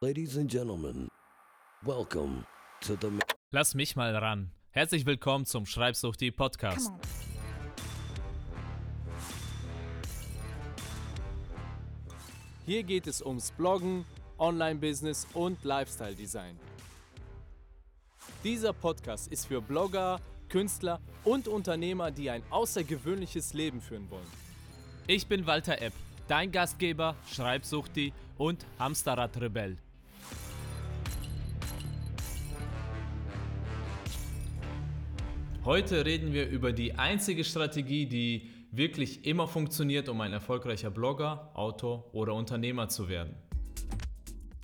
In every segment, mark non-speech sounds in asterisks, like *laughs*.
Ladies and gentlemen, welcome to the. Lass mich mal ran. Herzlich willkommen zum Schreibsuchti Podcast. Hier geht es ums Bloggen, Online-Business und Lifestyle-Design. Dieser Podcast ist für Blogger, Künstler und Unternehmer, die ein außergewöhnliches Leben führen wollen. Ich bin Walter Epp, dein Gastgeber, Schreibsuchti und Hamsterrad-Rebell. Heute reden wir über die einzige Strategie, die wirklich immer funktioniert, um ein erfolgreicher Blogger, Autor oder Unternehmer zu werden.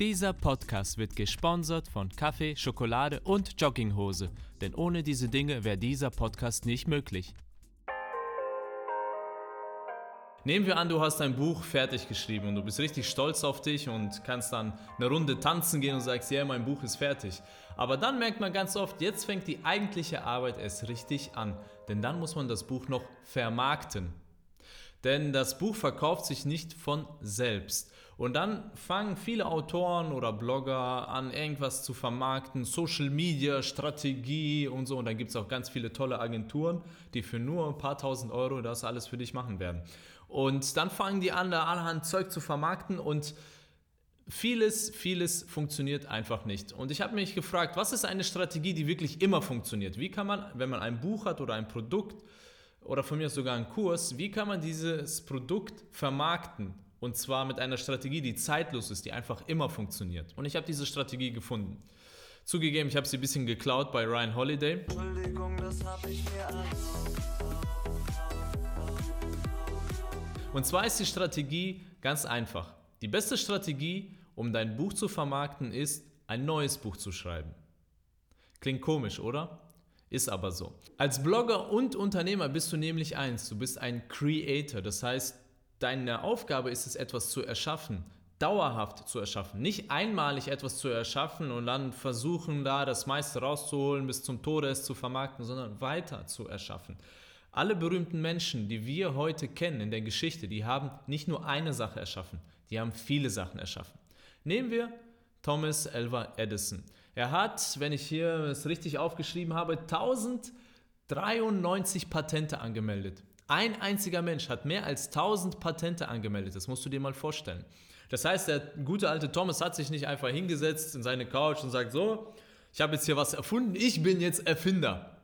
Dieser Podcast wird gesponsert von Kaffee, Schokolade und Jogginghose, denn ohne diese Dinge wäre dieser Podcast nicht möglich. Nehmen wir an, du hast ein Buch fertig geschrieben und du bist richtig stolz auf dich und kannst dann eine Runde tanzen gehen und sagst, ja, mein Buch ist fertig. Aber dann merkt man ganz oft, jetzt fängt die eigentliche Arbeit erst richtig an, denn dann muss man das Buch noch vermarkten. Denn das Buch verkauft sich nicht von selbst. Und dann fangen viele Autoren oder Blogger an, irgendwas zu vermarkten, Social Media, Strategie und so. Und dann gibt es auch ganz viele tolle Agenturen, die für nur ein paar tausend Euro das alles für dich machen werden. Und dann fangen die an, da allerhand Zeug zu vermarkten und vieles, vieles funktioniert einfach nicht. Und ich habe mich gefragt, was ist eine Strategie, die wirklich immer funktioniert? Wie kann man, wenn man ein Buch hat oder ein Produkt oder von mir sogar einen Kurs, wie kann man dieses Produkt vermarkten? Und zwar mit einer Strategie, die zeitlos ist, die einfach immer funktioniert. Und ich habe diese Strategie gefunden. Zugegeben, ich habe sie ein bisschen geklaut bei Ryan Holiday. Entschuldigung, das habe ich mir Und zwar ist die Strategie ganz einfach. Die beste Strategie, um dein Buch zu vermarkten, ist, ein neues Buch zu schreiben. Klingt komisch, oder? Ist aber so. Als Blogger und Unternehmer bist du nämlich eins. Du bist ein Creator. Das heißt, deine Aufgabe ist es, etwas zu erschaffen, dauerhaft zu erschaffen. Nicht einmalig etwas zu erschaffen und dann versuchen, da das meiste rauszuholen, bis zum Tode es zu vermarkten, sondern weiter zu erschaffen. Alle berühmten Menschen, die wir heute kennen in der Geschichte, die haben nicht nur eine Sache erschaffen, die haben viele Sachen erschaffen. Nehmen wir Thomas Alva Edison. Er hat, wenn ich hier es richtig aufgeschrieben habe, 1093 Patente angemeldet. Ein einziger Mensch hat mehr als 1000 Patente angemeldet. Das musst du dir mal vorstellen. Das heißt, der gute alte Thomas hat sich nicht einfach hingesetzt in seine Couch und sagt so, ich habe jetzt hier was erfunden, ich bin jetzt Erfinder.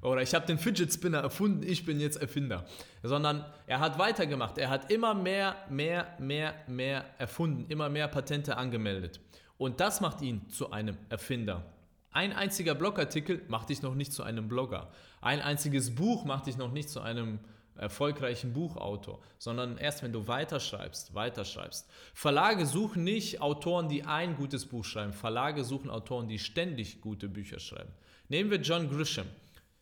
Oder ich habe den Fidget Spinner erfunden, ich bin jetzt Erfinder. Sondern er hat weitergemacht. Er hat immer mehr, mehr, mehr, mehr erfunden, immer mehr Patente angemeldet. Und das macht ihn zu einem Erfinder. Ein einziger Blogartikel macht dich noch nicht zu einem Blogger. Ein einziges Buch macht dich noch nicht zu einem erfolgreichen Buchautor, sondern erst wenn du weiterschreibst, weiterschreibst. Verlage suchen nicht Autoren, die ein gutes Buch schreiben. Verlage suchen Autoren, die ständig gute Bücher schreiben. Nehmen wir John Grisham.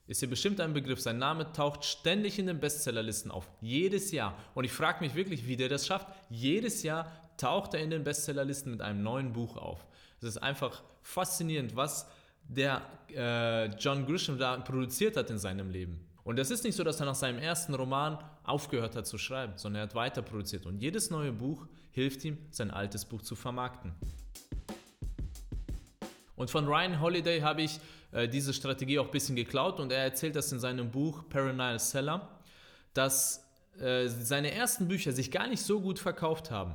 Ist hier bestimmt ein Begriff. Sein Name taucht ständig in den Bestsellerlisten auf. Jedes Jahr. Und ich frage mich wirklich, wie der das schafft. Jedes Jahr taucht er in den Bestsellerlisten mit einem neuen Buch auf. Es ist einfach faszinierend, was der äh, John Grisham da produziert hat in seinem Leben. Und es ist nicht so, dass er nach seinem ersten Roman aufgehört hat zu schreiben, sondern er hat weiter produziert. Und jedes neue Buch hilft ihm, sein altes Buch zu vermarkten. Und von Ryan Holiday habe ich äh, diese Strategie auch ein bisschen geklaut und er erzählt das in seinem Buch Perennial Seller, dass äh, seine ersten Bücher sich gar nicht so gut verkauft haben.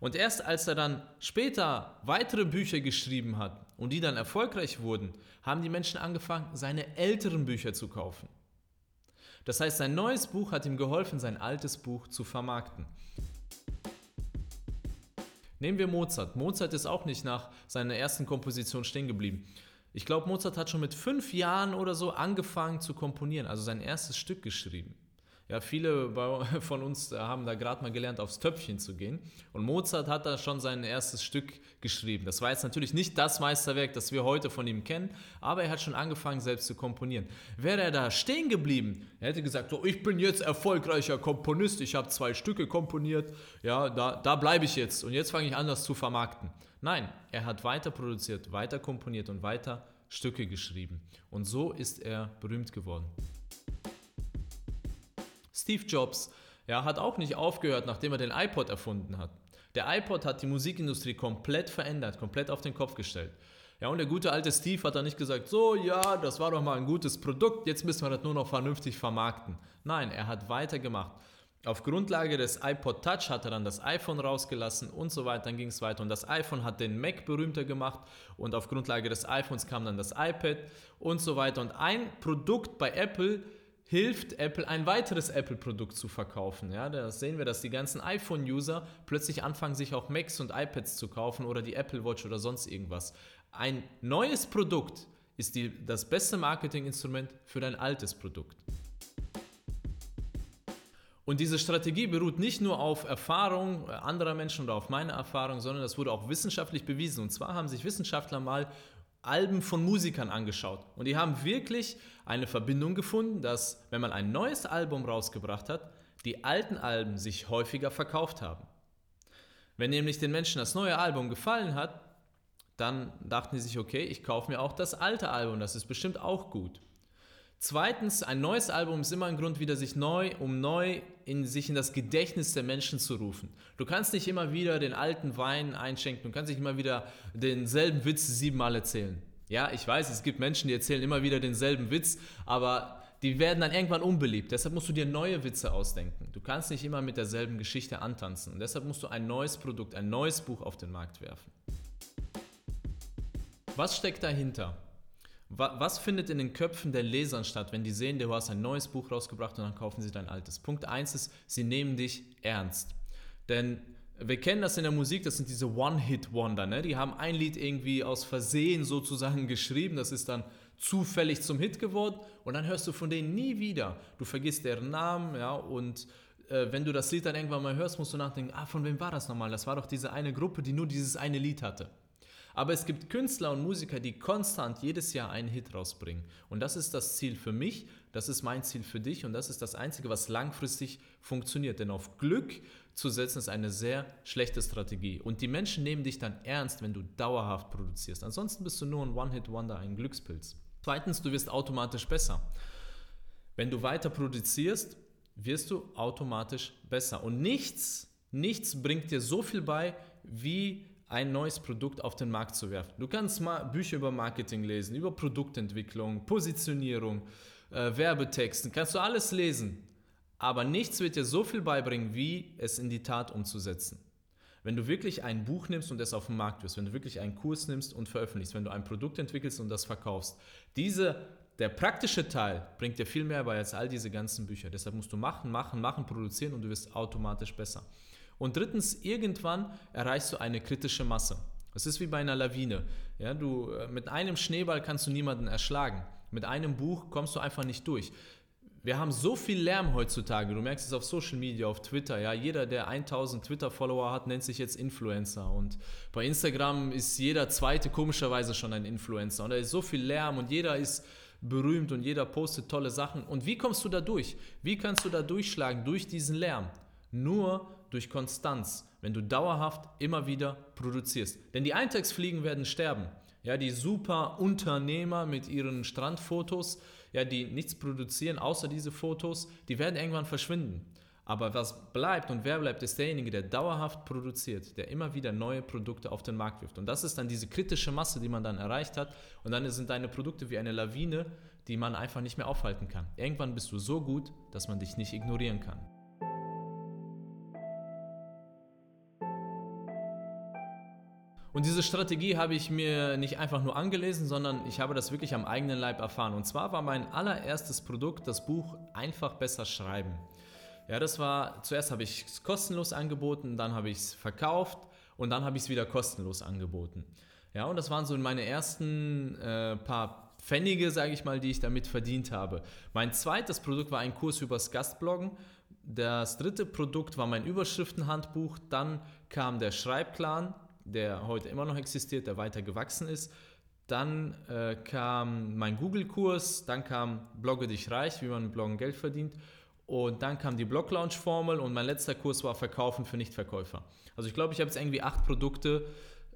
Und erst als er dann später weitere Bücher geschrieben hat und die dann erfolgreich wurden, haben die Menschen angefangen, seine älteren Bücher zu kaufen. Das heißt, sein neues Buch hat ihm geholfen, sein altes Buch zu vermarkten. Nehmen wir Mozart. Mozart ist auch nicht nach seiner ersten Komposition stehen geblieben. Ich glaube, Mozart hat schon mit fünf Jahren oder so angefangen zu komponieren, also sein erstes Stück geschrieben. Ja, viele *laughs* von uns haben da gerade mal gelernt, aufs Töpfchen zu gehen. Und Mozart hat da schon sein erstes Stück geschrieben. Das war jetzt natürlich nicht das Meisterwerk, das wir heute von ihm kennen, aber er hat schon angefangen, selbst zu komponieren. Wäre er da stehen geblieben, er hätte gesagt, so, ich bin jetzt erfolgreicher Komponist, ich habe zwei Stücke komponiert, ja, da, da bleibe ich jetzt und jetzt fange ich an, das zu vermarkten. Nein, er hat weiter produziert, weiter komponiert und weiter Stücke geschrieben. Und so ist er berühmt geworden. Steve Jobs ja, hat auch nicht aufgehört, nachdem er den iPod erfunden hat. Der iPod hat die Musikindustrie komplett verändert, komplett auf den Kopf gestellt. Ja, und der gute alte Steve hat dann nicht gesagt, so, ja, das war doch mal ein gutes Produkt, jetzt müssen wir das nur noch vernünftig vermarkten. Nein, er hat weitergemacht. Auf Grundlage des iPod Touch hat er dann das iPhone rausgelassen und so weiter, dann ging es weiter. Und das iPhone hat den Mac berühmter gemacht und auf Grundlage des iPhones kam dann das iPad und so weiter. Und ein Produkt bei Apple hilft Apple, ein weiteres Apple-Produkt zu verkaufen. Ja, da sehen wir, dass die ganzen iPhone-User plötzlich anfangen, sich auch Macs und iPads zu kaufen oder die Apple Watch oder sonst irgendwas. Ein neues Produkt ist die, das beste Marketinginstrument für dein altes Produkt. Und diese Strategie beruht nicht nur auf Erfahrung anderer Menschen oder auf meiner Erfahrung, sondern das wurde auch wissenschaftlich bewiesen. Und zwar haben sich Wissenschaftler mal Alben von Musikern angeschaut. Und die haben wirklich eine Verbindung gefunden, dass wenn man ein neues Album rausgebracht hat, die alten Alben sich häufiger verkauft haben. Wenn nämlich den Menschen das neue Album gefallen hat, dann dachten sie sich, okay, ich kaufe mir auch das alte Album, das ist bestimmt auch gut. Zweitens, ein neues Album ist immer ein Grund, wieder sich neu, um neu in sich in das Gedächtnis der Menschen zu rufen. Du kannst nicht immer wieder den alten Wein einschenken, du kannst nicht immer wieder denselben Witz siebenmal erzählen. Ja, ich weiß, es gibt Menschen, die erzählen immer wieder denselben Witz, aber die werden dann irgendwann unbeliebt. Deshalb musst du dir neue Witze ausdenken. Du kannst nicht immer mit derselben Geschichte antanzen. Und deshalb musst du ein neues Produkt, ein neues Buch auf den Markt werfen. Was steckt dahinter? Was findet in den Köpfen der Lesern statt, wenn die sehen, du hast ein neues Buch rausgebracht und dann kaufen sie dein altes? Punkt 1 ist, sie nehmen dich ernst. Denn wir kennen das in der Musik, das sind diese One-Hit-Wonder. Ne? Die haben ein Lied irgendwie aus Versehen sozusagen geschrieben, das ist dann zufällig zum Hit geworden und dann hörst du von denen nie wieder. Du vergisst deren Namen ja, und äh, wenn du das Lied dann irgendwann mal hörst, musst du nachdenken, ah, von wem war das nochmal? Das war doch diese eine Gruppe, die nur dieses eine Lied hatte. Aber es gibt Künstler und Musiker, die konstant jedes Jahr einen Hit rausbringen. Und das ist das Ziel für mich, das ist mein Ziel für dich und das ist das Einzige, was langfristig funktioniert. Denn auf Glück zu setzen ist eine sehr schlechte Strategie. Und die Menschen nehmen dich dann ernst, wenn du dauerhaft produzierst. Ansonsten bist du nur ein One-Hit-Wonder, ein Glückspilz. Zweitens, du wirst automatisch besser. Wenn du weiter produzierst, wirst du automatisch besser. Und nichts, nichts bringt dir so viel bei, wie ein neues Produkt auf den Markt zu werfen. Du kannst mal Bücher über Marketing lesen, über Produktentwicklung, Positionierung, äh, Werbetexten, kannst du alles lesen. Aber nichts wird dir so viel beibringen, wie es in die Tat umzusetzen. Wenn du wirklich ein Buch nimmst und es auf den Markt wirst, wenn du wirklich einen Kurs nimmst und veröffentlichst, wenn du ein Produkt entwickelst und das verkaufst, diese, der praktische Teil bringt dir viel mehr bei als all diese ganzen Bücher. Deshalb musst du machen, machen, machen, produzieren und du wirst automatisch besser. Und drittens, irgendwann erreichst du eine kritische Masse. Das ist wie bei einer Lawine. Ja, du, äh, mit einem Schneeball kannst du niemanden erschlagen. Mit einem Buch kommst du einfach nicht durch. Wir haben so viel Lärm heutzutage. Du merkst es auf Social Media, auf Twitter. Ja, jeder, der 1000 Twitter-Follower hat, nennt sich jetzt Influencer. Und bei Instagram ist jeder zweite komischerweise schon ein Influencer. Und da ist so viel Lärm und jeder ist berühmt und jeder postet tolle Sachen. Und wie kommst du da durch? Wie kannst du da durchschlagen durch diesen Lärm? Nur durch Konstanz, wenn du dauerhaft immer wieder produzierst. Denn die Eintextfliegen werden sterben. Ja, die super Unternehmer mit ihren Strandfotos, ja, die nichts produzieren außer diese Fotos, die werden irgendwann verschwinden. Aber was bleibt und wer bleibt, ist derjenige, der dauerhaft produziert, der immer wieder neue Produkte auf den Markt wirft. Und das ist dann diese kritische Masse, die man dann erreicht hat. Und dann sind deine Produkte wie eine Lawine, die man einfach nicht mehr aufhalten kann. Irgendwann bist du so gut, dass man dich nicht ignorieren kann. Und diese Strategie habe ich mir nicht einfach nur angelesen, sondern ich habe das wirklich am eigenen Leib erfahren. Und zwar war mein allererstes Produkt das Buch Einfach besser schreiben. Ja, das war, zuerst habe ich es kostenlos angeboten, dann habe ich es verkauft und dann habe ich es wieder kostenlos angeboten. Ja, und das waren so meine ersten äh, paar Pfennige, sage ich mal, die ich damit verdient habe. Mein zweites Produkt war ein Kurs übers Gastbloggen. Das dritte Produkt war mein Überschriftenhandbuch. Dann kam der Schreibplan der heute immer noch existiert, der weiter gewachsen ist. Dann äh, kam mein Google-Kurs, dann kam Blogge dich reich, wie man mit Bloggen Geld verdient. Und dann kam die Blog-Launch-Formel und mein letzter Kurs war Verkaufen für Nichtverkäufer. Also ich glaube, ich habe jetzt irgendwie acht Produkte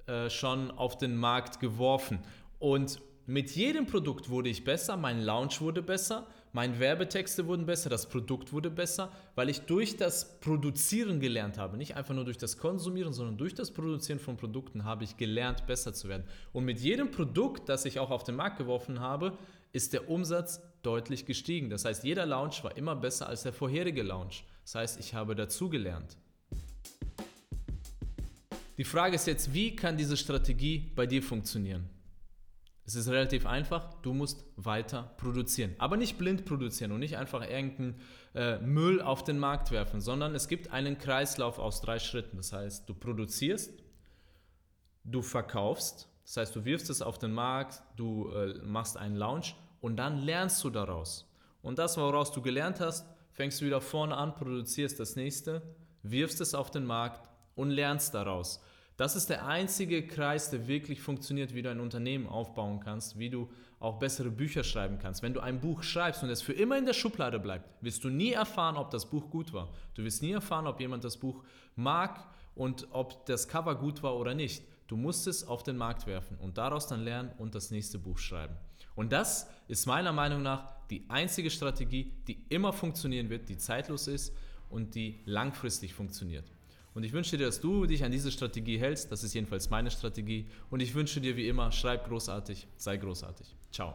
äh, schon auf den Markt geworfen. Und mit jedem Produkt wurde ich besser, mein Launch wurde besser, meine Werbetexte wurden besser, das Produkt wurde besser, weil ich durch das Produzieren gelernt habe. Nicht einfach nur durch das Konsumieren, sondern durch das Produzieren von Produkten habe ich gelernt, besser zu werden. Und mit jedem Produkt, das ich auch auf den Markt geworfen habe, ist der Umsatz deutlich gestiegen. Das heißt, jeder Launch war immer besser als der vorherige Launch. Das heißt, ich habe dazugelernt. Die Frage ist jetzt, wie kann diese Strategie bei dir funktionieren? Es ist relativ einfach, du musst weiter produzieren. Aber nicht blind produzieren und nicht einfach irgendeinen äh, Müll auf den Markt werfen, sondern es gibt einen Kreislauf aus drei Schritten. Das heißt, du produzierst, du verkaufst, das heißt, du wirfst es auf den Markt, du äh, machst einen Launch und dann lernst du daraus. Und das, woraus du gelernt hast, fängst du wieder vorne an, produzierst das nächste, wirfst es auf den Markt und lernst daraus. Das ist der einzige Kreis, der wirklich funktioniert, wie du ein Unternehmen aufbauen kannst, wie du auch bessere Bücher schreiben kannst. Wenn du ein Buch schreibst und es für immer in der Schublade bleibt, wirst du nie erfahren, ob das Buch gut war. Du wirst nie erfahren, ob jemand das Buch mag und ob das Cover gut war oder nicht. Du musst es auf den Markt werfen und daraus dann lernen und das nächste Buch schreiben. Und das ist meiner Meinung nach die einzige Strategie, die immer funktionieren wird, die zeitlos ist und die langfristig funktioniert. Und ich wünsche dir, dass du dich an diese Strategie hältst. Das ist jedenfalls meine Strategie. Und ich wünsche dir wie immer, schreib großartig, sei großartig. Ciao.